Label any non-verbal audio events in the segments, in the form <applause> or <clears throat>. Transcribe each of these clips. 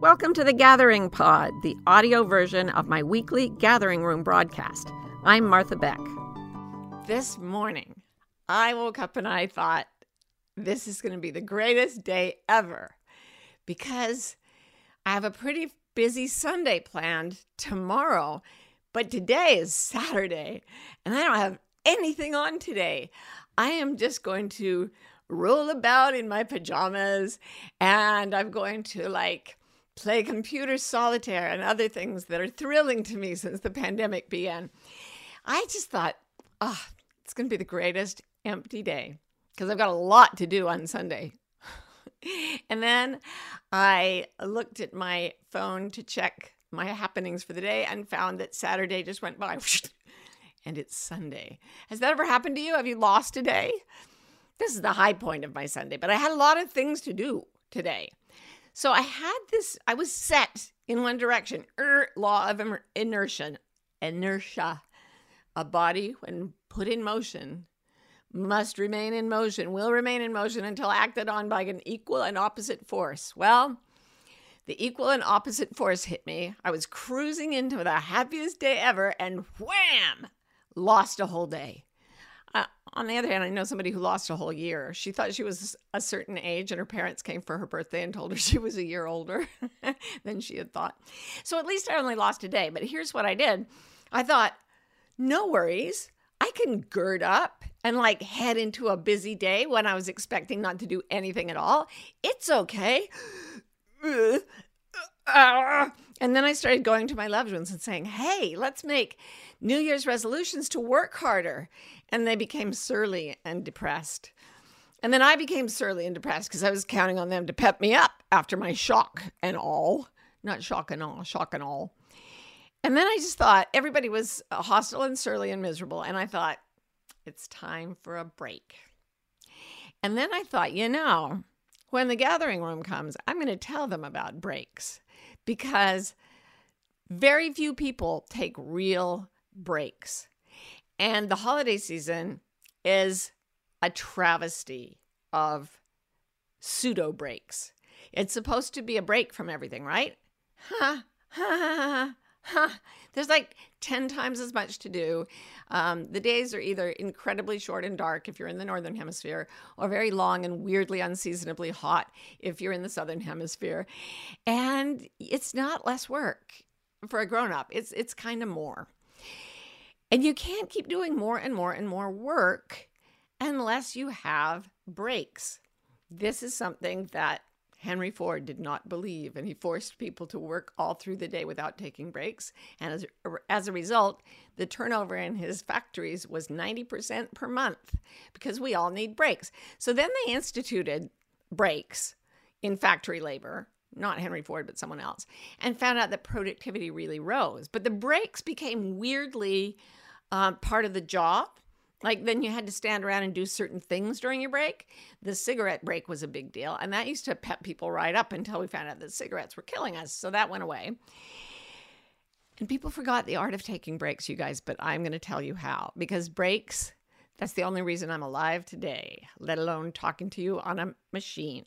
Welcome to the Gathering Pod, the audio version of my weekly Gathering Room broadcast. I'm Martha Beck. This morning, I woke up and I thought, this is going to be the greatest day ever because I have a pretty busy Sunday planned tomorrow, but today is Saturday and I don't have anything on today. I am just going to roll about in my pajamas and I'm going to like play computer solitaire and other things that are thrilling to me since the pandemic began. I just thought, oh, it's going to be the greatest empty day because I've got a lot to do on Sunday. <laughs> and then I looked at my phone to check my happenings for the day and found that Saturday just went by <laughs> and it's Sunday. Has that ever happened to you? Have you lost a day? This is the high point of my Sunday, but I had a lot of things to do today. So I had this, I was set in one direction. Er, law of inertia. Inertia. A body, when put in motion, must remain in motion, will remain in motion until acted on by an equal and opposite force. Well, the equal and opposite force hit me. I was cruising into the happiest day ever, and wham! Lost a whole day. On the other hand, I know somebody who lost a whole year. She thought she was a certain age, and her parents came for her birthday and told her <laughs> she was a year older <laughs> than she had thought. So at least I only lost a day. But here's what I did I thought, no worries. I can gird up and like head into a busy day when I was expecting not to do anything at all. It's okay. <sighs> And then I started going to my loved ones and saying, hey, let's make New Year's resolutions to work harder. And they became surly and depressed. And then I became surly and depressed because I was counting on them to pep me up after my shock and all. Not shock and all, shock and all. And then I just thought everybody was hostile and surly and miserable. And I thought, it's time for a break. And then I thought, you know, when the gathering room comes, I'm going to tell them about breaks because very few people take real breaks. And the holiday season is a travesty of pseudo breaks. It's supposed to be a break from everything, right? There's like 10 times as much to do. Um, the days are either incredibly short and dark if you're in the northern hemisphere, or very long and weirdly unseasonably hot if you're in the southern hemisphere. And it's not less work for a grown up, it's, it's kind of more. And you can't keep doing more and more and more work unless you have breaks. This is something that Henry Ford did not believe, and he forced people to work all through the day without taking breaks. And as, er, as a result, the turnover in his factories was 90% per month because we all need breaks. So then they instituted breaks in factory labor not Henry Ford, but someone else, and found out that productivity really rose. But the breaks became weirdly uh, part of the job. Like then you had to stand around and do certain things during your break. The cigarette break was a big deal. And that used to pep people right up until we found out that cigarettes were killing us. So that went away. And people forgot the art of taking breaks, you guys, but I'm going to tell you how. Because breaks, that's the only reason I'm alive today, let alone talking to you on a machine.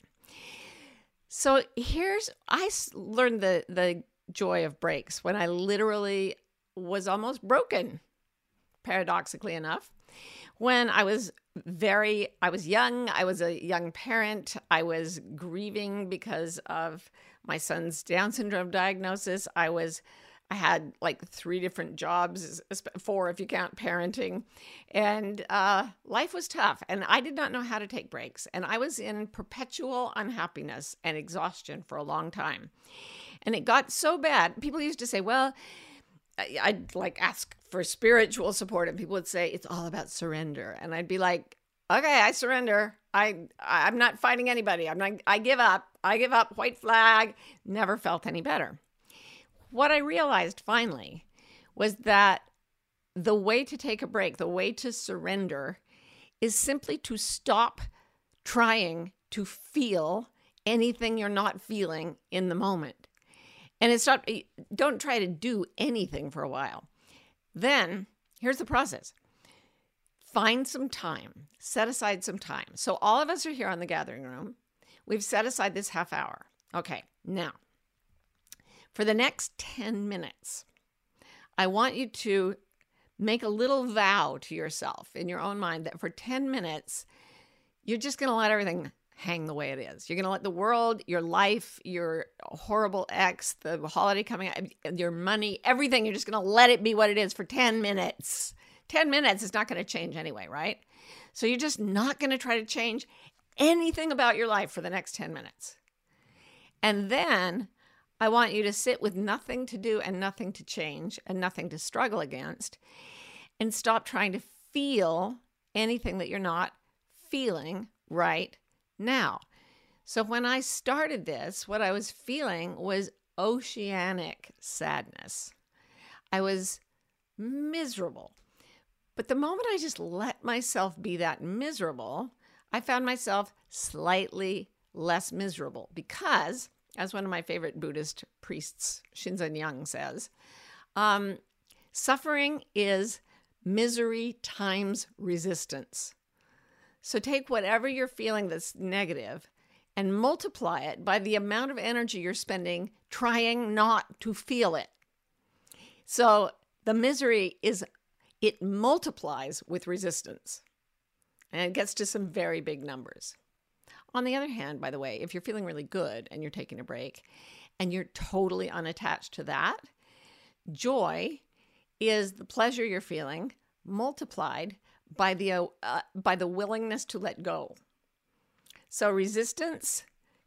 So here's I learned the the joy of breaks when I literally was almost broken paradoxically enough. When I was very, I was young, I was a young parent, I was grieving because of my son's Down syndrome diagnosis. I was, I had like three different jobs, four if you count parenting, and uh, life was tough. And I did not know how to take breaks. And I was in perpetual unhappiness and exhaustion for a long time. And it got so bad. People used to say, well, I'd like ask for spiritual support, and people would say it's all about surrender, and I'd be like, okay, I surrender. I I'm not fighting anybody. I'm not. I give up. I give up. White flag. Never felt any better. What I realized finally was that the way to take a break, the way to surrender, is simply to stop trying to feel anything you're not feeling in the moment. And it's not, don't try to do anything for a while. Then here's the process find some time, set aside some time. So all of us are here on the gathering room. We've set aside this half hour. Okay, now For the next 10 minutes, I want you to make a little vow to yourself in your own mind that for 10 minutes, you're just going to let everything hang the way it is. You're going to let the world, your life, your horrible ex, the holiday coming up, your money, everything, you're just going to let it be what it is for 10 minutes. 10 minutes is not going to change anyway, right? So you're just not going to try to change anything about your life for the next 10 minutes. And then I want you to sit with nothing to do and nothing to change and nothing to struggle against and stop trying to feel anything that you're not feeling right now. So when I started this, what I was feeling was oceanic sadness. I was miserable. But the moment I just let myself be that miserable, I found myself slightly less miserable because, as one of my favorite Buddhist priests, Shinzen Young, says, um, suffering is misery times resistance. So take whatever you're feeling that's negative and multiply it by the amount of energy you're spending trying not to feel it. So the misery is, it multiplies with resistance and it gets to some very big numbers. On the other hand, by the way, if you're feeling really good and you're taking a break and you're totally unattached to that, joy is the pleasure you're feeling multiplied by the uh, by the willingness to let go. So resistance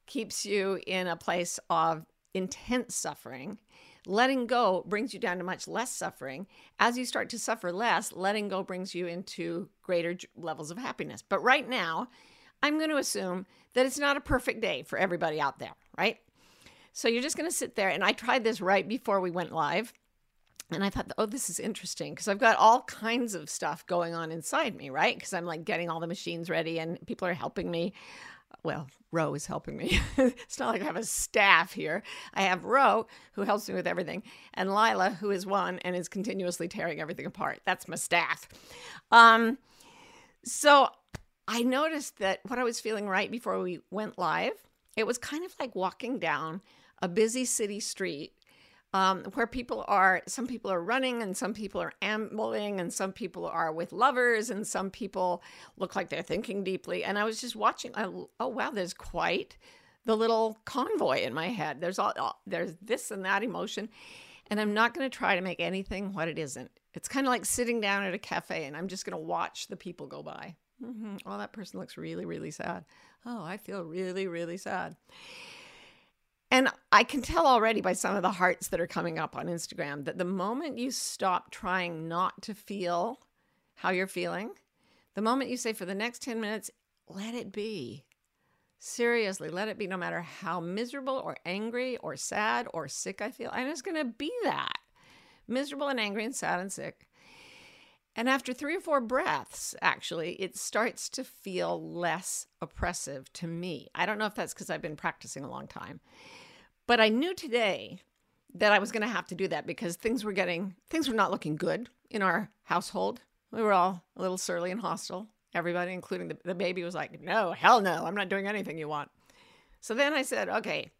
keeps you in a place of intense suffering. Letting go brings you down to much less suffering. As you start to suffer less, letting go brings you into greater levels of happiness. But right now, I'm going to assume that it's not a perfect day for everybody out there, right? So you're just going to sit there. And I tried this right before we went live. And I thought, oh, this is interesting because I've got all kinds of stuff going on inside me, right? Because I'm like getting all the machines ready and people are helping me. Well, Ro is helping me. <laughs> it's not like I have a staff here. I have Ro, who helps me with everything, and Lila, who is one and is continuously tearing everything apart. That's my staff. Um, so I noticed that what I was feeling right before we went live, it was kind of like walking down a busy city street um, where people are, some people are running and some people are ambling and some people are with lovers and some people look like they're thinking deeply. And I was just watching, I, oh, wow, there's quite the little convoy in my head. There's all, all there's this and that emotion. And I'm not going to try to make anything what it isn't. It's kind of like sitting down at a cafe and I'm just going to watch the people go by. Mm-hmm. Oh, that person looks really, really sad. Oh, I feel really, really sad. And I can tell already by some of the hearts that are coming up on Instagram that the moment you stop trying not to feel how you're feeling, the moment you say for the next 10 minutes, let it be. Seriously, let it be no matter how miserable or angry or sad or sick I feel. I'm just going to be that miserable and angry and sad and sick. And after three or four breaths, actually, it starts to feel less oppressive to me. I don't know if that's because I've been practicing a long time. But I knew today that I was going to have to do that because things were getting, things were not looking good in our household. We were all a little surly and hostile. Everybody, including the, the baby, was like, no, hell no, I'm not doing anything you want. So then I said, okay,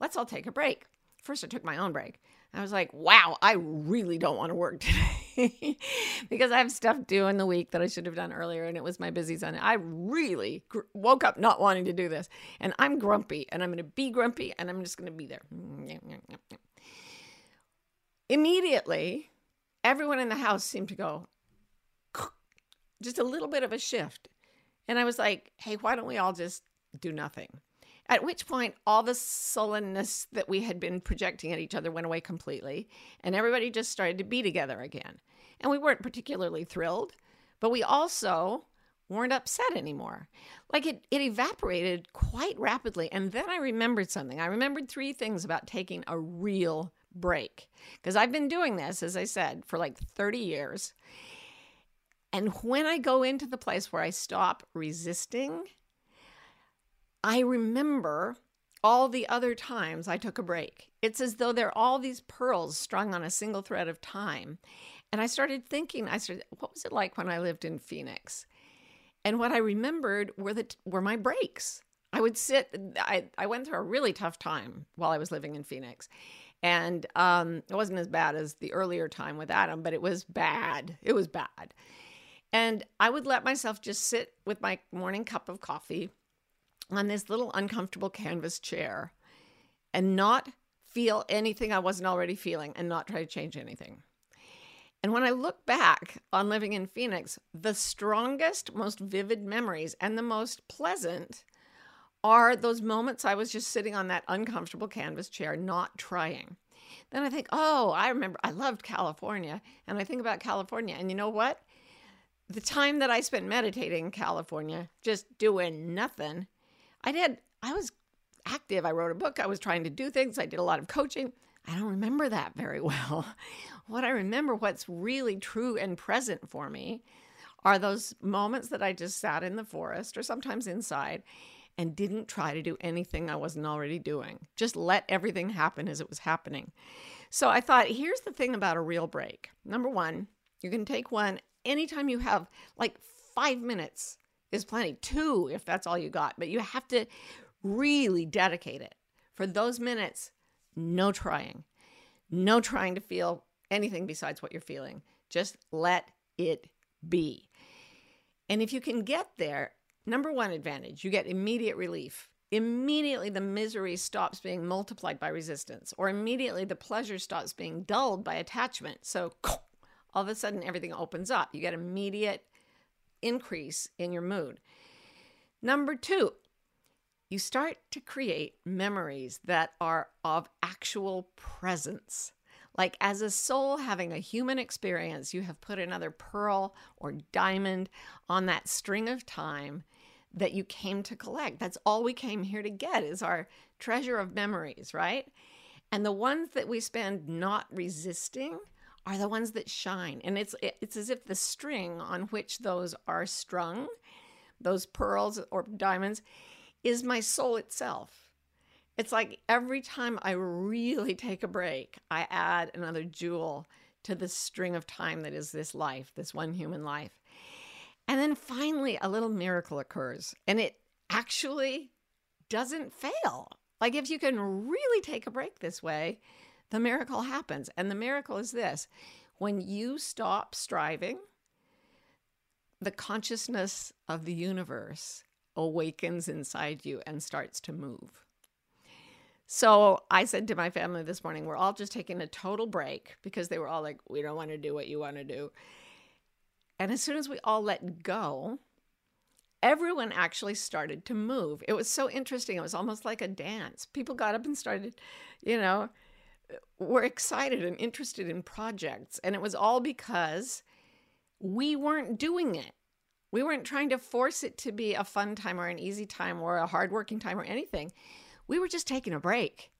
let's all take a break. First, I took my own break. I was like, wow, I really don't want to work <laughs> today because I have stuff due in the week that I should have done earlier and it was my busy Sunday. I really gr- woke up not wanting to do this and I'm grumpy and I'm going to be grumpy and I'm just going to be there. Immediately, everyone in the house seemed to go, just a little bit of a shift. And I was like, hey, why don't we all just do nothing? At which point, all the sullenness that we had been projecting at each other went away completely, and everybody just started to be together again. And we weren't particularly thrilled, but we also weren't upset anymore. Like it, it evaporated quite rapidly. And then I remembered something. I remembered three things about taking a real break. Because I've been doing this, as I said, for like 30 years. And when I go into the place where I stop resisting I remember all the other times I took a break. It's as though there are all these pearls strung on a single thread of time. And I started thinking, I started, what was it like when I lived in Phoenix? And what I remembered were the were my breaks. I would sit I, I went through a really tough time while I was living in Phoenix. And um, it wasn't as bad as the earlier time with Adam, but it was bad. It was bad. And I would let myself just sit with my morning cup of coffee on this little uncomfortable canvas chair and not feel anything I wasn't already feeling and not try to change anything. And when I look back on living in Phoenix, the strongest, most vivid memories and the most pleasant are those moments I was just sitting on that uncomfortable canvas chair, not trying. Then I think, oh, I remember I loved California. And I think about California. And you know what? The time that I spent meditating in California, just doing nothing, I did, I was active. I wrote a book. I was trying to do things. I did a lot of coaching. I don't remember that very well. <laughs> what I remember, what's really true and present for me, are those moments that I just sat in the forest or sometimes inside and didn't try to do anything I wasn't already doing. Just let everything happen as it was happening. So I thought, here's the thing about a real break. Number one, you can take one anytime you have like five minutes is plenty, two if that's all you got, but you have to really dedicate it. For those minutes, no trying, no trying to feel anything besides what you're feeling. Just let it be. And if you can get there, number one advantage, you get immediate relief. Immediately, the misery stops being multiplied by resistance, or immediately the pleasure stops being dulled by attachment. So, <clears throat> all of a sudden, everything opens up. You get immediate increase in your mood. Number two, you start to create memories that are of actual presence. Like as a soul having a human experience, you have put another pearl or diamond on that string of time that you came to collect. That's all we came here to get is our treasure of memories, right? And the ones that we spend not resisting are the ones that shine. And it's it's as if the string on which those are strung, those pearls or diamonds, is my soul itself. It's like every time I really <laughs> take a break, I add another jewel to the string of time that is this life, this one human life. And then finally, a little miracle occurs, and it actually doesn't fail. Like if you can really take a break this way, the miracle happens. And the miracle is this when you stop striving, the consciousness of the universe awakens inside you and starts to move. So I said to my family this morning, we're all just taking a total break because they were all like, we don't want to do what you want to do. And as soon as we all let go, everyone actually started to move. It was so interesting. It was almost like a dance. People got up and started, you know, were excited and interested in projects. And it was all because we weren't doing it. We weren't trying to force it to be a fun time or an easy time or a hardworking time or anything. We were just taking a break.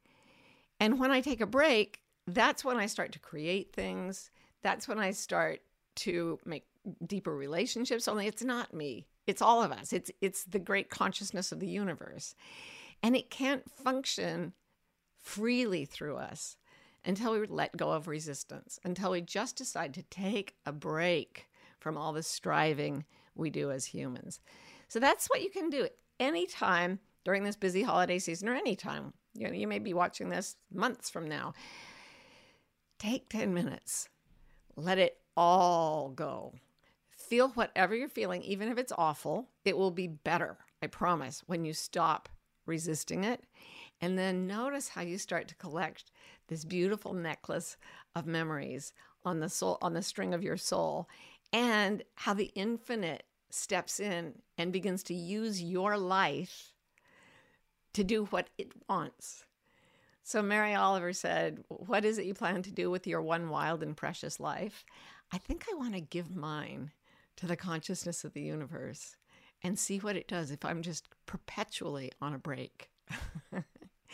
And when I take a break, that's when I start to create things. That's when I start to make deeper relationships. Only it's not me. It's all of us. It's it's the great consciousness of the universe. And it can't function freely through us until we let go of resistance, until we just decide to take a break from all the striving we do as humans. So that's what you can do anytime during this busy holiday season or anytime. You know, you may be watching this months from now. Take 10 minutes. Let it all go. Feel whatever you're feeling, even if it's awful. It will be better, I promise, when you stop resisting it. And then notice how you start to collect this beautiful necklace of memories on the soul on the string of your soul and how the infinite steps in and begins to use your life to do what it wants. So Mary Oliver said, What is it you plan to do with your one wild and precious life? I think I want to give mine to the consciousness of the universe and see what it does if I'm just perpetually on a break. <laughs>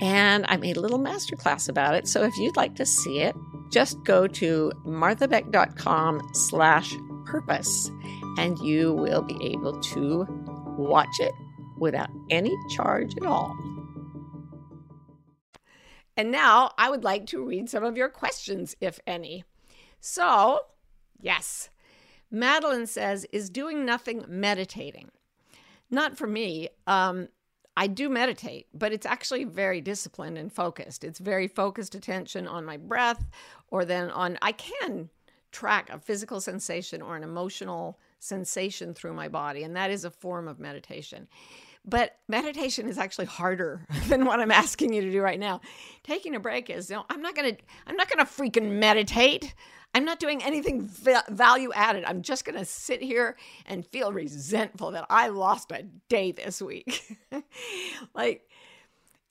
and I made a little masterclass about it. So if you'd like to see it, just go to marthabeck.com slash purpose and you will be able to watch it without any charge at all. And now I would like to read some of your questions, if any. So, yes, Madeline says, Is doing nothing meditating? Not for me. Um, I do meditate, but it's actually very disciplined and focused. It's very focused attention on my breath, or then on, I can track a physical sensation or an emotional sensation through my body, and that is a form of meditation. But meditation is actually harder <laughs> than what I'm asking you to do right now. Taking a break is, you know, I'm not going to I'm not going to freaking meditate. I'm not doing anything value added. I'm just going to sit here and feel resentful that I lost a day this week. <laughs> like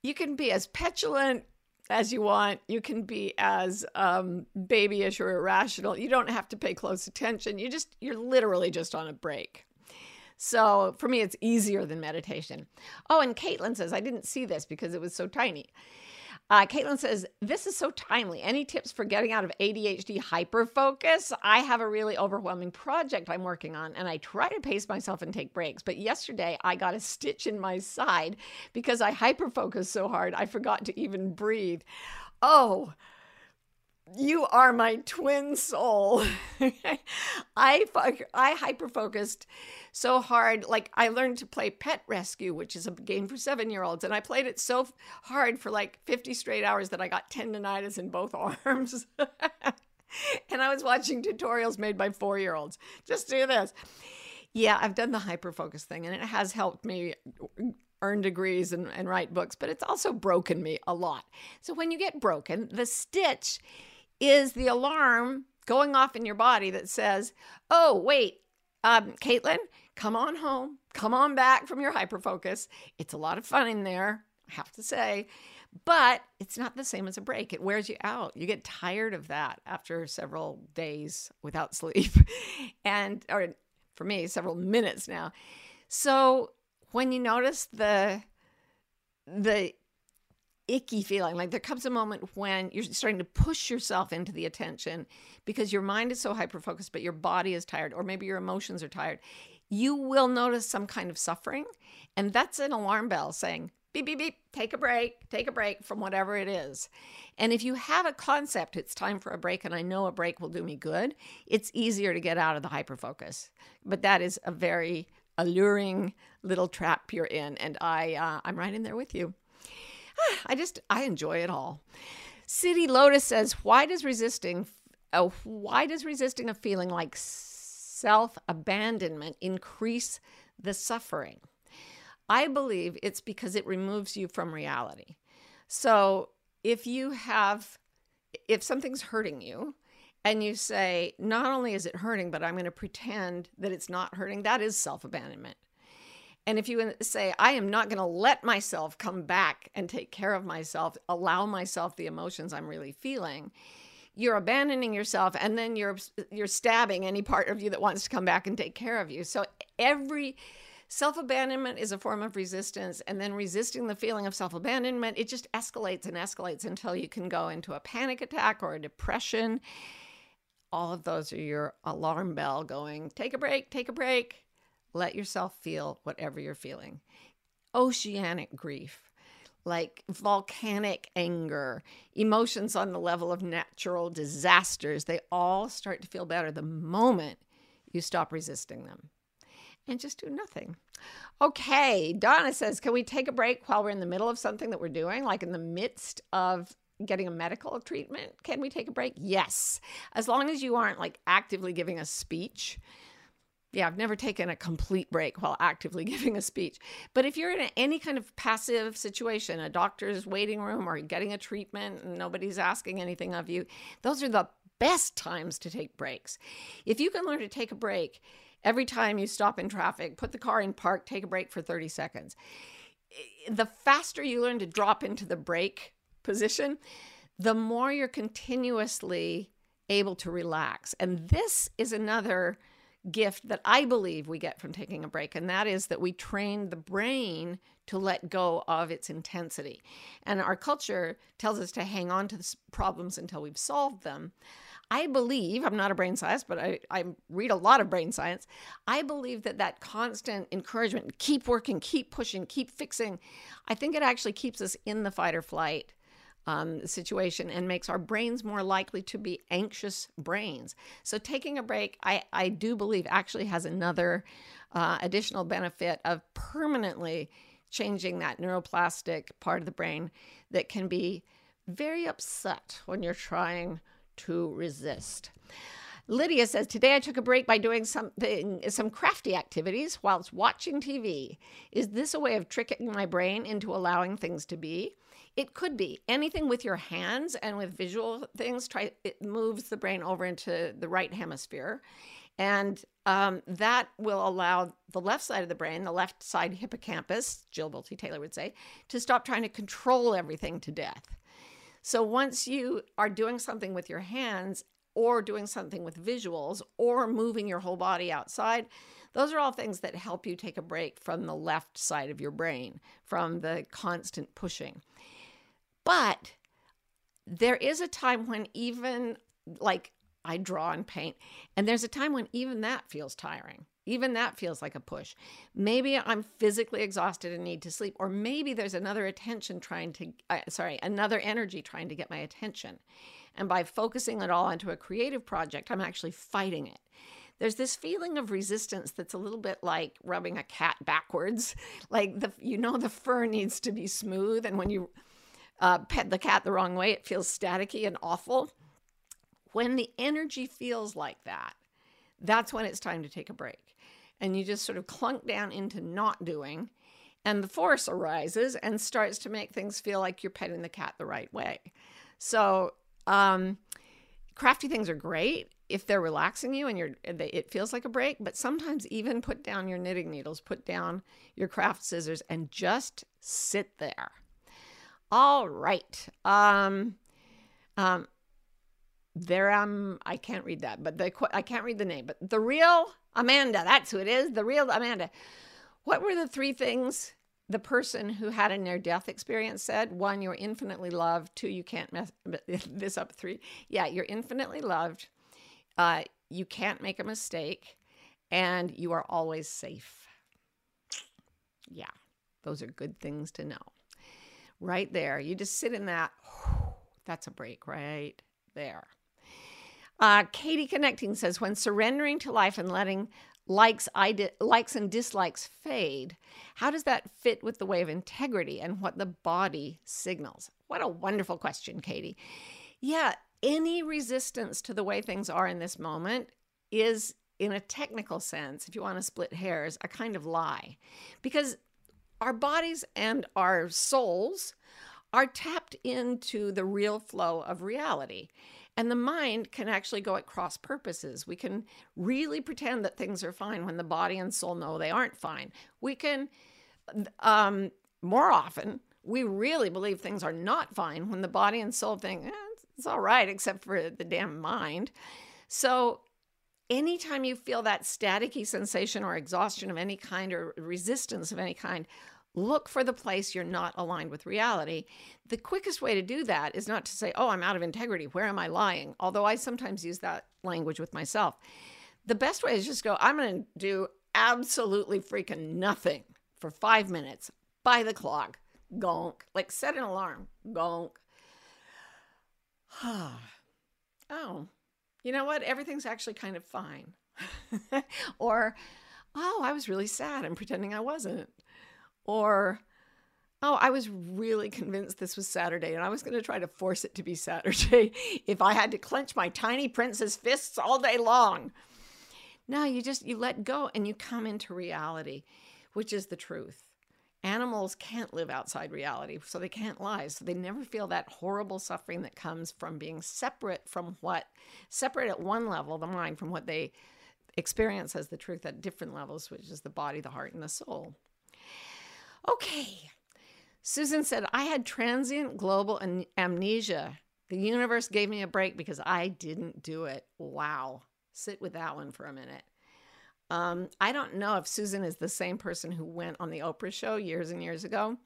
you can be as petulant as you want. You can be as um, babyish or irrational. You don't have to pay close attention. You just you're literally just on a break. So for me, it's easier than meditation. Oh, and Caitlin says, I didn't see this because it was so tiny. Uh, Caitlin says, This is so timely. Any tips for getting out of ADHD hyperfocus? I have a really overwhelming project I'm working on, and I try to pace myself and take breaks. But yesterday, I got a stitch in my side because I hyperfocused so hard, I forgot to even breathe. Oh, you are my twin soul. <laughs> I I hyper focused so hard. Like I learned to play Pet Rescue, which is a game for seven year olds, and I played it so hard for like fifty straight hours that I got tendonitis in both <laughs> arms. and I was watching tutorials made by four year olds. Just do this. Yeah, I've done the hyper focus thing, and it has helped me earn degrees and, and write books, but it's also broken me a lot. So when you get broken, the stitch is the alarm going off in your body that says, oh, wait, um, Caitlin, come on home, come on back from your hyperfocus. It's a lot of fun in there, I have to say, but it's not the same as a break. It wears you out. You get tired of that after several days without <laughs> sleep, and or for me, several minutes now. So when you notice the the icky feeling. Like there comes a moment when you're starting to push yourself into the attention because your mind is so hyper focused, but your body is tired, or maybe your emotions are tired. You will notice some kind of suffering. And that's an alarm bell saying, beep, beep, beep, take a break, take a break from whatever it is. And if you have a concept, it's time for a break, and I know a break will do me good, it's easier to get out of the hyper focus. But that is a very alluring little trap you're in. And I, uh, I'm right in there with you. I just I enjoy it all. City Lotus says, "Why does resisting oh, why does resisting a feeling like self-abandonment increase the suffering?" I believe it's because it removes you from reality. So, if you have if something's hurting you, and you say, not only is it hurting, but I'm going to pretend that it's not hurting, that is self abandonment. And if you say, I am not going to let myself come back and take care of myself, allow myself the emotions I'm really feeling, you're abandoning yourself and then you're you're stabbing any part of you that wants to come back and take care of you. So every self-abandonment is a form of resistance and then resisting the feeling of self-abandonment, it just escalates and escalates until you can go into a panic attack or a depression. All of those are your alarm bell going, take a break, take a break let yourself feel whatever you're feeling. Oceanic grief, like volcanic anger, emotions on the level of natural disasters, they all start to feel better the moment you stop resisting them and just do nothing. Okay, Donna says, Can we take a break while we're in the middle of something that we're doing, like in the midst of getting a medical treatment? Can we take a break? Yes. As long as you aren't like actively giving a speech yeah, I've never taken a complete break while actively <laughs> giving a speech. But if you're in any kind of passive situation, a doctor's waiting room or getting a treatment and nobody's asking anything of you, those are the best times to take breaks. If you can learn to take a break every time you stop in traffic, put the car in park, take a break for 30 seconds. Eh, the faster you learn to drop into the break position, the more you're continuously able to relax. And this is another gift that I believe we get from taking a break, and that is that we train the brain to let go of its intensity. And our culture tells us to hang on to problems until we've solved them. I believe, I'm not a brain scientist, but I, I read a lot of brain science. I believe that that constant encouragement, keep working, keep pushing, keep fixing, I think it actually keeps us in the fight or flight um, situation and makes our brains more likely to be anxious brains. So taking a break, I, I do believe actually has another uh, additional benefit of permanently changing that neuroplastic part of the brain that can be very upset when you're trying to resist. Lydia says, Today I took a break by doing something, some crafty activities whilst watching TV. Is this a way of tricking my brain into allowing things to be? It could be anything with your hands and with visual things. Try it moves the brain over into the right hemisphere, and um, that will allow the left side of the brain, the left side hippocampus, Jill Bolte Taylor would say, to stop trying to control everything to death. So once you are doing something with your hands or doing something with visuals or moving your whole body outside, those are all things that help you take a break from the left side of your brain, from the constant pushing. But there is a time when even like I draw and paint, and there's a time when even that feels tiring. Even that feels like a push. Maybe I'm physically exhausted and need to sleep, or maybe there's another attention trying to, uh, sorry, another energy trying to get my attention. And by focusing it all into a creative project, I'm actually fighting it. There's this feeling of resistance that's a little bit like rubbing a cat backwards. <laughs> Like the, you know, the fur needs to be smooth, and when you uh, pet the cat the wrong way, it feels staticky and awful. When the energy feels like that, that's when it's time to take a break. And you just sort of clunk down into not doing and the force arises and starts to make things feel like you're petting the cat the right way. So um, crafty things are great if they're relaxing you and you're it feels like a break but sometimes even put down your knitting needles put down your craft scissors and just sit there all right um, um, there um I can't read that, but the I can't read the name, but the real Amanda, that's who it is, the real Amanda. What were the three things the person who had a near death experience said? One, you're infinitely loved. Two, you can't mess <laughs> this up. Three, yeah, you're infinitely loved. Uh, you can't make a mistake, and you are always safe. Yeah, those are good things to know. Right there, you just sit in that. <sighs> That's a break right there. Uh, Katie Connecting says when surrendering to life and letting likes, di- likes and dislikes fade, how does that fit with the way of integrity and what the body signals? What a wonderful question, Katie. Yeah, any resistance to the way things are in this moment is, in a technical sense, if you want to split hairs, a kind of lie. Because our bodies and our souls are tapped into the real flow of reality. And the mind can actually go at cross purposes. We can really pretend that things are fine when the body and soul know they aren't fine. We can, um, more often, we really believe things are not fine when the body and soul think eh, it's all right, except for the damn mind. So, anytime you feel that staticky sensation or exhaustion of any kind or resistance of any kind, look for the place you're not aligned with reality. The quickest way to do that is not to say, oh, I'm out of integrity. Where am I lying? Although I sometimes use that language with myself. The best way is just go, I'm going to do absolutely freaking nothing for five minutes by the clock. Gonk. Like set an alarm. Gonk. <sighs> oh, you know what? Everything's actually kind of fine. <laughs> or, oh, I was really sad and pretending I wasn't. Or, oh, I was really convinced this was Saturday and I was going to try to force it to be Saturday <laughs> if I had to clench my tiny princess fists all day long. No, you just you let go and you come into reality, which is the truth. Animals can't live outside reality, so they can't lie. So they never feel that horrible suffering that comes from being separate from what separate at one level, the mind, from what they experience as the truth at different levels, which is the body, the heart, and the soul. Okay. Susan said, I had transient global am- amnesia. The universe gave me a break because I didn't do it. Wow. Sit with that one for a minute. Um, I don't know if Susan is the same person who went on the Oprah show years and years ago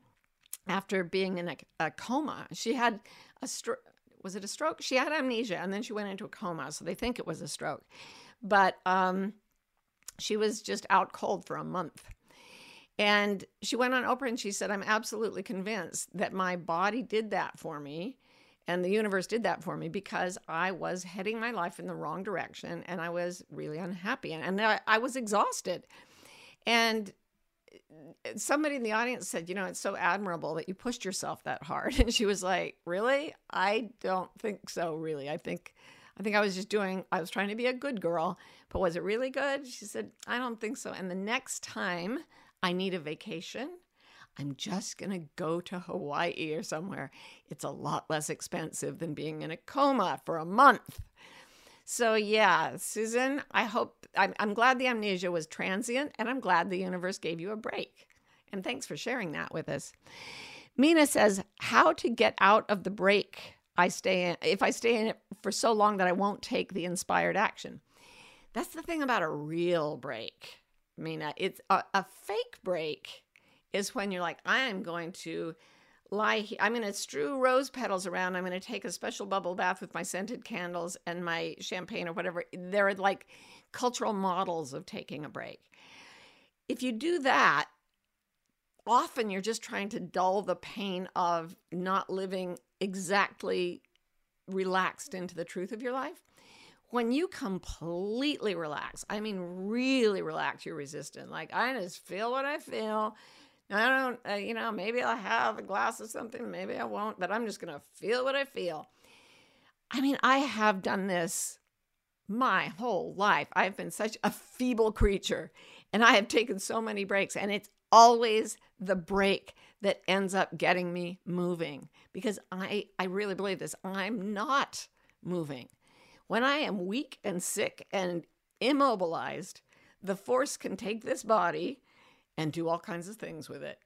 after being in a, a coma. She had a stroke. Was it a stroke? She had amnesia and then she went into a coma. So they think it was a stroke. But um, she was just out cold for a month. And she went on Oprah and she said, I'm absolutely convinced that my body did that for me and the universe did that for me because I was heading my life in the wrong direction and I was really unhappy and, and I, I was exhausted. And eh, somebody in the audience said, You know, it's so admirable that you pushed yourself that hard. <laughs> And she was like, Really? I don't think so, really. I think. I think I was just doing, I was trying to be a good girl, but was it really good? She said, I don't think so. And the next time I need a vacation, I'm just going to go to Hawaii or somewhere. It's a lot less expensive than being in a coma for a month. So, yeah, Susan, I hope, I'm, I'm glad the amnesia was transient and I'm glad the universe gave you a break. And thanks for sharing that with us. Mina says, How to get out of the break I stay in, if I stay in it for so long that I won't take the inspired action. That's the thing about a real break, Mina. It's a, a fake break is when you're like, I am going to lie here. I'm going to strew rose petals around. I'm going to take a special bubble bath with my scented candles and my champagne or whatever. They're like cultural models of taking a break. If you do that, often you're just trying to dull the pain of not living exactly relaxed into the truth of your life. When you completely relax, I mean, really relax your resistance, like I just feel what I feel I don't, uh, you know, maybe I'll have a glass of something, maybe I won't, but I'm just going to feel what I feel. I mean, I have done this my whole life. I've been such a feeble creature and I have taken so many breaks, and it's always the break that ends up getting me moving because I, I really believe this. I'm not moving. When I am weak and sick and immobilized, the force can take this body and do all kinds of things with it.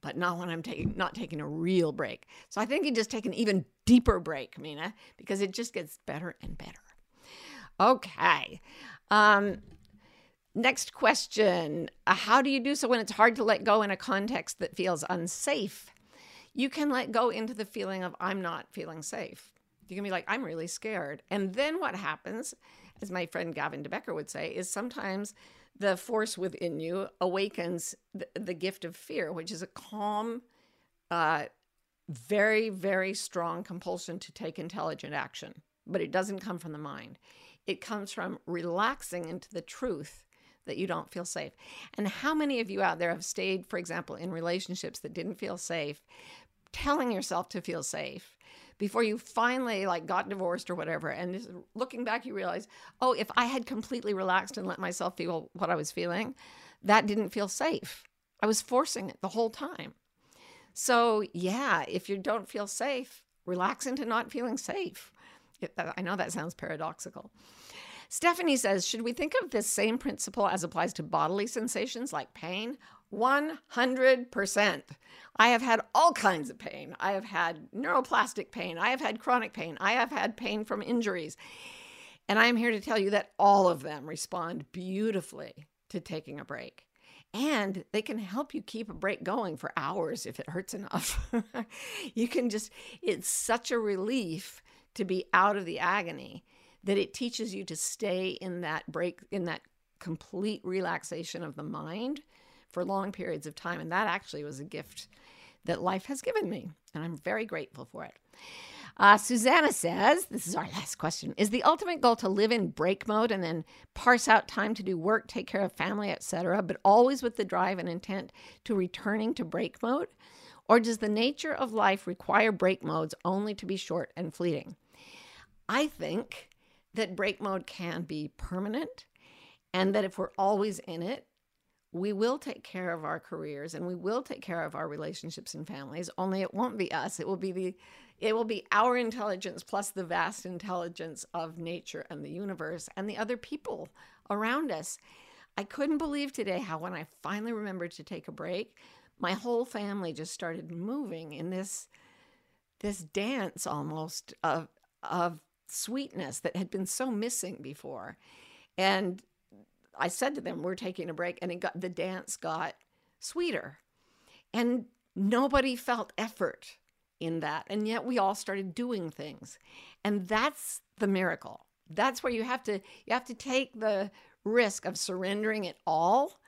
But not when I'm taking not taking a real break. So I think you just take an even deeper break, Mina, because it just gets better and better. Okay. Um, next question. Uh, how do you do so when it's hard to let go in a context that feels unsafe? You can let go into the feeling of I'm not feeling safe. You can be like, I'm really scared. And then what happens, as my friend Gavin de Becker would say, is sometimes the force within you awakens the, the gift of fear, which is a calm, uh, very, very strong compulsion to take intelligent action. But it doesn't come from the mind, it comes from relaxing into the truth that you don't feel safe. And how many of you out there have stayed, for example, in relationships that didn't feel safe, telling yourself to feel safe? Before you finally like got divorced or whatever. And looking back you realize oh if i had completely relaxed and let myself feel what i was feeling that didn't feel safe. I was forcing it the whole time. So yeah if you don't feel safe relax into not feeling safe. I know that sounds paradoxical. Stephanie says should we think of this same principle as applies to bodily sensations like pain 100%. I have had all kinds of pain. I have had neuroplastic pain. I have had chronic pain. I have had pain from injuries. And I'm here to tell you that all of them respond beautifully to taking a break. And they can help you keep a break going for hours if it hurts enough. <laughs> you can just, it's such a relief to be out of the agony that it teaches you to stay in that break, in that complete relaxation of the mind for long periods of time. And that actually was a gift that life has given me. And I'm very grateful for it. Uh, Susanna says, this is our last question Is the ultimate goal to live in break mode and then parse out time to do work, take care of family, etc., but always with the drive and intent to returning to break mode? Or does the nature of life require break modes only to be short and fleeting? I think that break mode can be permanent and that if we're always in it, we will take care of our careers and we will take care of our relationships and families only it won't be us. It will be the it will be our intelligence plus the vast intelligence of nature and the universe and the other people around us. I couldn't believe today how when i finally remembered to take a break my whole family just started moving in this this dance almost of of sweetness that had been so missing before. And I said to them, "We're taking a break," and it got the dance got sweeter, and nobody felt effort in that, and yet we all started doing things, and that's the miracle. That's where you have to you have to take the risk of surrendering it all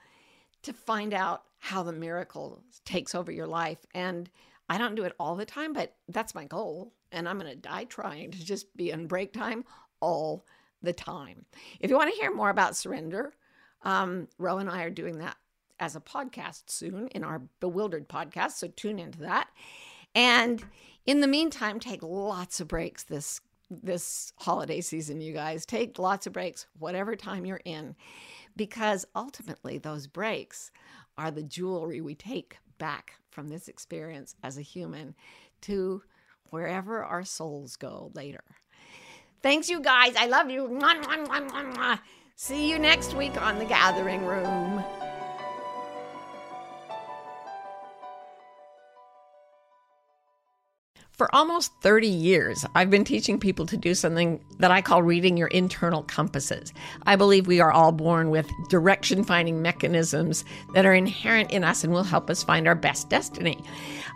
to find out how the miracle takes over your life. And I don't do it all the time, but that's my goal. And I'm going to die trying to just be in break time all the time. If you want to hear more about surrender, um, Ro and I are doing that as a podcast soon in our Bewildered podcast. So tune into that. And in the meantime, take lots of breaks this this holiday season, you guys. Take lots of breaks, whatever time you're in, because ultimately those breaks are the jewelry we take back from this experience as a human to wherever our souls go later. Thanks, you guys. I love you. See you next week on The Gathering Room. For almost 30 years, I've been teaching people to do something that I call reading your internal compasses. I believe we are all born with direction finding mechanisms that are inherent in us and will help us find our best destiny.